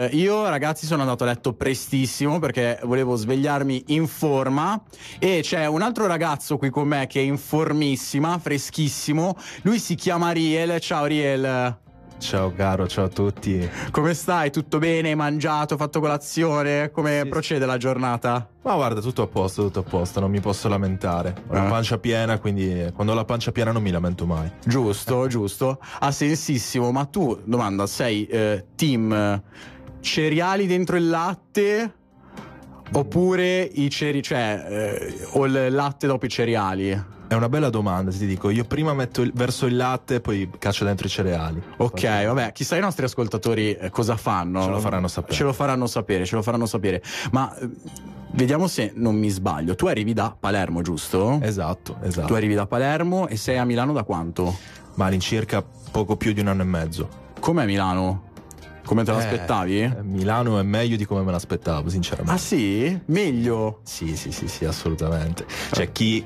Eh, io ragazzi sono andato a letto prestissimo perché volevo svegliarmi in forma e c'è un altro ragazzo qui con me che è in formissima, freschissimo. Lui si chiama Riel. Ciao Riel. Ciao caro, ciao a tutti. Come stai? Tutto bene? Hai mangiato? Fatto colazione? Come sì. procede la giornata? Ma guarda, tutto a posto, tutto a posto, non mi posso lamentare. Ho eh. la pancia piena, quindi quando ho la pancia piena non mi lamento mai. Giusto, giusto. Ha sensissimo, ma tu, domanda, sei eh, team cereali dentro il latte oppure i cereali, cioè eh, o il latte dopo i cereali? È una bella domanda, ti dico. Io prima metto il, verso il latte e poi caccio dentro i cereali. Ok, vabbè, chissà i nostri ascoltatori eh, cosa fanno. Ce lo faranno sapere. Ce lo faranno sapere, ce lo faranno sapere. Ma eh, vediamo se non mi sbaglio. Tu arrivi da Palermo, giusto? Esatto, esatto. Tu arrivi da Palermo e sei a Milano da quanto? Ma all'incirca poco più di un anno e mezzo. Com'è Milano? Come te l'aspettavi? Eh, Milano è meglio di come me l'aspettavo, sinceramente. Ah sì? Meglio? Sì, sì, sì, sì, assolutamente. Cioè, chi...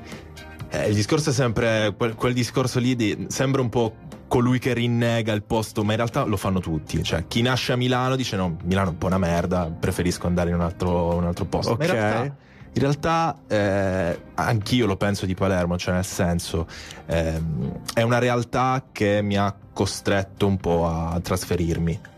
Eh, il discorso è sempre quel, quel discorso lì di... Sembra un po' colui che rinnega il posto, ma in realtà lo fanno tutti. Cioè, chi nasce a Milano dice no, Milano è un po' una merda, preferisco andare in un altro, un altro posto. Ok. in realtà, in realtà eh, anch'io lo penso di Palermo, cioè nel senso eh, è una realtà che mi ha costretto un po' a trasferirmi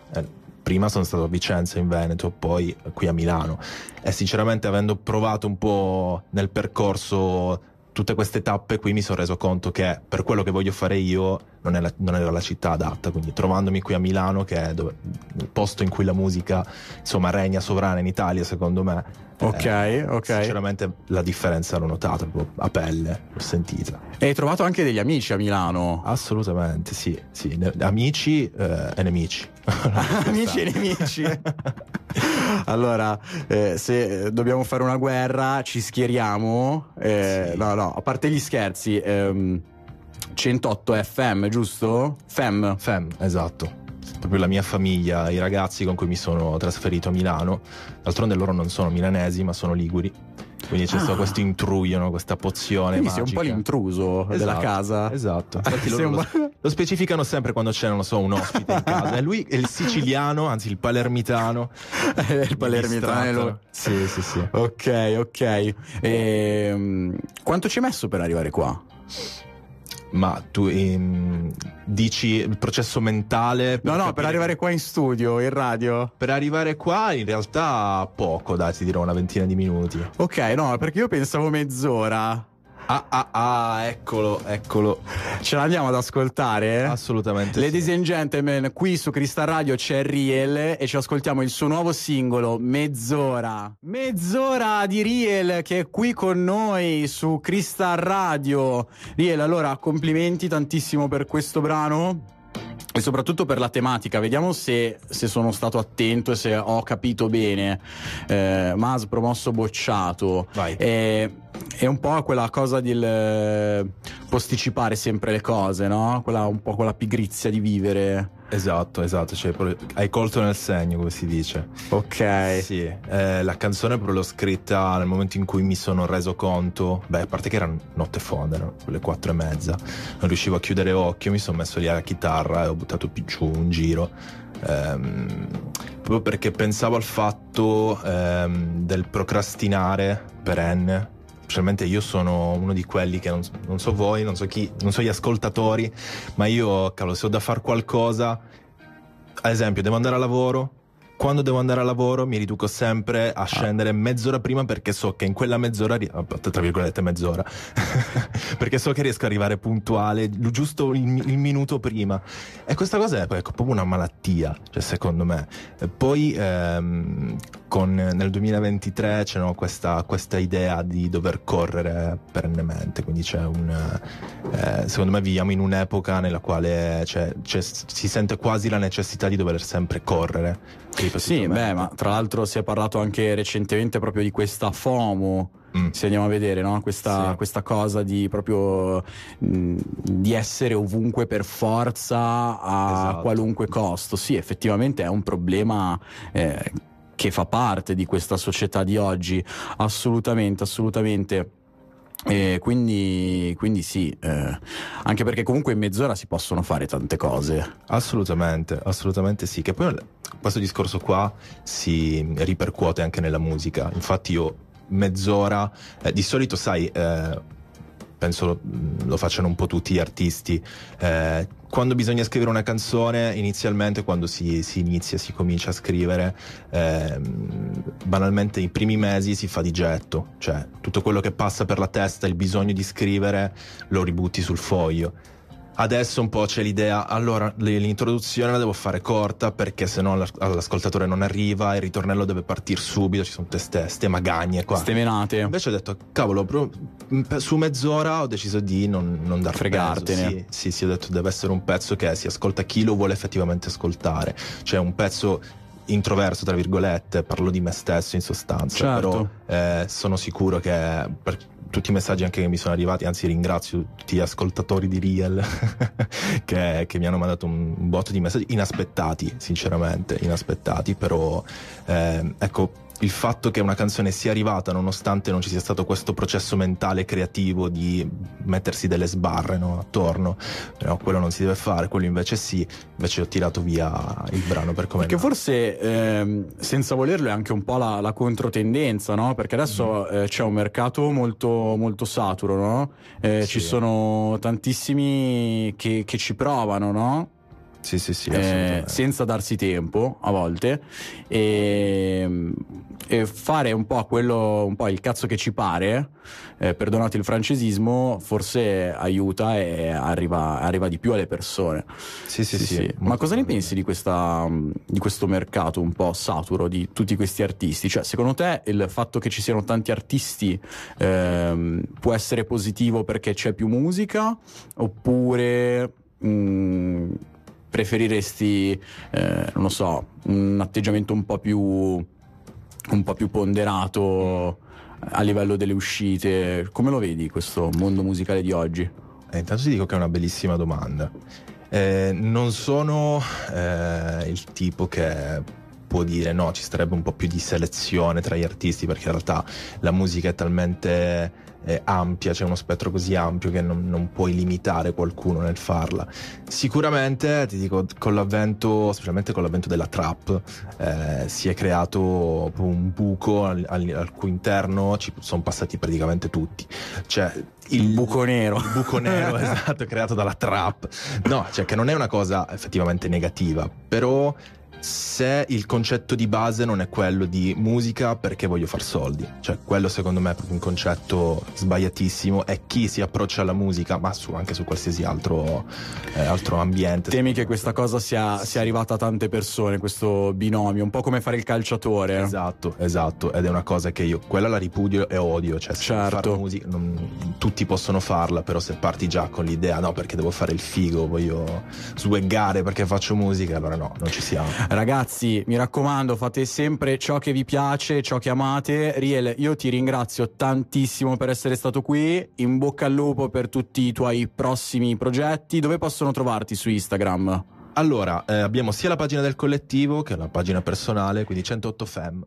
prima sono stato a Vicenza in Veneto, poi qui a Milano. E sinceramente avendo provato un po' nel percorso tutte queste tappe qui mi sono reso conto che per quello che voglio fare io non, la, non era la città adatta, quindi trovandomi qui a Milano che è dove, il posto in cui la musica insomma regna sovrana in Italia secondo me Ok, eh, ok. Sinceramente la differenza l'ho notata a pelle, l'ho sentita. E hai trovato anche degli amici a Milano? Assolutamente, sì. sì. Amici eh, e nemici. amici e nemici. allora, eh, se dobbiamo fare una guerra, ci schieriamo. Eh, sì. No, no, a parte gli scherzi. Ehm, 108 FM, giusto? FEM. FEM, esatto proprio la mia famiglia, i ragazzi con cui mi sono trasferito a Milano. D'altronde loro non sono milanesi, ma sono liguri. Quindi c'è ah. stato questo intruio, no? questa pozione. Quindi magica. sei un po' l'intruso esatto, della casa. Esatto. Infatti loro lo, lo, specificano sempre quando c'è, non so, un ospite in casa. E lui è il siciliano, anzi il palermitano. il palermitano. Sì, sì, sì. Ok, ok. E, ehm, quanto ci hai messo per arrivare qua? Ma tu ehm, dici il processo mentale? no, no, per arrivare qua in studio, in radio. Per arrivare qua in realtà poco, dai, ti dirò una ventina di minuti. Ok, no, perché io pensavo mezz'ora. Ah, ah, ah, eccolo, eccolo. Ce l'andiamo ad ascoltare? Assolutamente. Ladies sì. and gentlemen, qui su Crystal Radio c'è Riel e ci ascoltiamo il suo nuovo singolo, Mezz'ora. Mezz'ora di Riel che è qui con noi su Crystal Radio. Riel, allora, complimenti tantissimo per questo brano e soprattutto per la tematica. Vediamo se, se, sono stato attento e se ho capito bene. Eh, Mas promosso bocciato. Vai. Eh, è un po' quella cosa di eh, posticipare sempre le cose, no? Quella, un po' quella pigrizia di vivere. Esatto, esatto, cioè, hai colto nel segno, come si dice. Ok. Sì, eh, la canzone proprio l'ho scritta nel momento in cui mi sono reso conto, beh, a parte che era notte fonda, no? le quattro e mezza, non riuscivo a chiudere occhio, mi sono messo lì alla chitarra e ho buttato più giù un giro. Ehm, proprio perché pensavo al fatto ehm, del procrastinare perenne specialmente io sono uno di quelli che non, non, so voi, non so chi, non so gli ascoltatori, ma io, cavolo, se ho da fare qualcosa, ad esempio, devo andare a lavoro, quando devo andare a lavoro mi riduco sempre a ah. scendere ah. mezz'ora prima perché so che in quella mezz'ora, tra virgolette mezz'ora, perché so che riesco ad arrivare puntuale giusto il, il minuto prima. E questa cosa è ecco, proprio una malattia, cioè, secondo me. E poi ehm, con, nel 2023 c'è no, questa, questa, idea di dover correre perennemente, quindi c'è un... Eh, secondo me viviamo in un'epoca nella quale c'è, c'è, si sente quasi la necessità di dover sempre correre sì, beh, ma tra l'altro si è parlato anche recentemente proprio di questa FOMO. Mm. Se andiamo a vedere, no? questa, sì. questa, cosa di proprio mh, di essere ovunque per forza a esatto. qualunque costo. Sì, effettivamente è un problema eh, che fa parte di questa società di oggi. Assolutamente, assolutamente. E quindi, quindi sì, eh, anche perché comunque in mezz'ora si possono fare tante cose. Assolutamente, assolutamente sì. Che poi questo discorso qua si ripercuote anche nella musica. Infatti io mezz'ora, eh, di solito sai, eh, penso lo, lo, facciano un po' tutti gli artisti, eh, quando bisogna scrivere una canzone, inizialmente quando si, si inizia, si comincia a scrivere, ehm, banalmente i primi mesi si fa di getto, cioè tutto quello che passa per la testa, il bisogno di scrivere, lo ributti sul foglio Adesso un po' c'è l'idea, allora l'introduzione la devo fare corta perché se no all'ascoltatore non arriva, il ritornello deve partire subito, ci sono queste ste magagne qua. Ste menate. Invece ho detto, cavolo, su mezz'ora ho deciso di non, non dar Fregartene. Sì, sì, sì, ho detto deve essere un pezzo che si ascolta chi lo vuole effettivamente ascoltare. Cioè un pezzo introverso, tra virgolette, parlo di me stesso in sostanza, certo. però eh, sono sicuro che per tutti i messaggi anche che mi sono arrivati, anzi ringrazio tutti gli ascoltatori di Real che, che, mi hanno mandato un, botto di messaggi inaspettati, sinceramente, inaspettati, però eh, ecco il fatto che una canzone sia arrivata nonostante non ci sia stato questo processo mentale creativo di mettersi delle sbarre no, attorno no, quello non si deve fare quello invece sì invece ho tirato via il brano per come perché forse ehm, senza volerlo è anche un po' la, la controtendenza no? perché adesso mm. eh, c'è un mercato molto, molto saturo no? eh, sì. ci sono tantissimi che, che ci provano no? Sì, sì, sì, eh, senza darsi tempo a volte e, e, fare un po' quello, un po' il cazzo che ci pare, eh, perdonate il francesismo, forse aiuta e arriva, arriva, di più alle persone. Sì, sì, sì. sì. Ma cosa ne pensi di, questa, di questo mercato un po' saturo di tutti questi artisti? Cioè, secondo te il fatto che ci siano tanti artisti eh, può essere positivo perché c'è più musica oppure... Mh, mm, preferiresti, eh, non so, un atteggiamento un po' più, un po' più ponderato a livello delle uscite? Come lo vedi questo mondo musicale di oggi? Eh, intanto ti dico che è una bellissima domanda. Eh, non sono eh, il tipo che può dire no, ci sarebbe un po' più di selezione tra gli artisti perché in realtà la musica è talmente eh, ampia, c'è uno spettro così ampio che non, non, puoi limitare qualcuno nel farla. Sicuramente, ti dico, con l'avvento, specialmente con l'avvento della trap, eh, si è creato un buco al, al, al cui interno ci sono passati praticamente tutti. Cioè, il buco nero. Il buco nero, esatto, creato dalla trap. No, cioè che non è una cosa effettivamente negativa, però se il concetto di base non è quello di musica perché voglio far soldi. Cioè, quello secondo me è proprio un concetto sbagliatissimo e chi si approccia alla musica, ma su, anche su qualsiasi altro, eh, altro ambiente. Temi che questa cosa sia, sia, arrivata a tante persone, questo binomio, un po' come fare il calciatore. Esatto, esatto, ed è una cosa che io, quella la ripudio e odio, cioè certo. musica, non, tutti possono farla, però se parti già con l'idea no perché devo fare il figo, voglio sweggare perché faccio musica, allora no, non ci siamo. Ragazzi, mi raccomando, fate sempre ciò che vi piace, ciò che amate. Riel, io ti ringrazio tantissimo per essere stato qui. In bocca al lupo per tutti i tuoi prossimi progetti. Dove possono trovarti su Instagram? Allora, eh, abbiamo sia la pagina del collettivo che la pagina personale, quindi 108 Fem.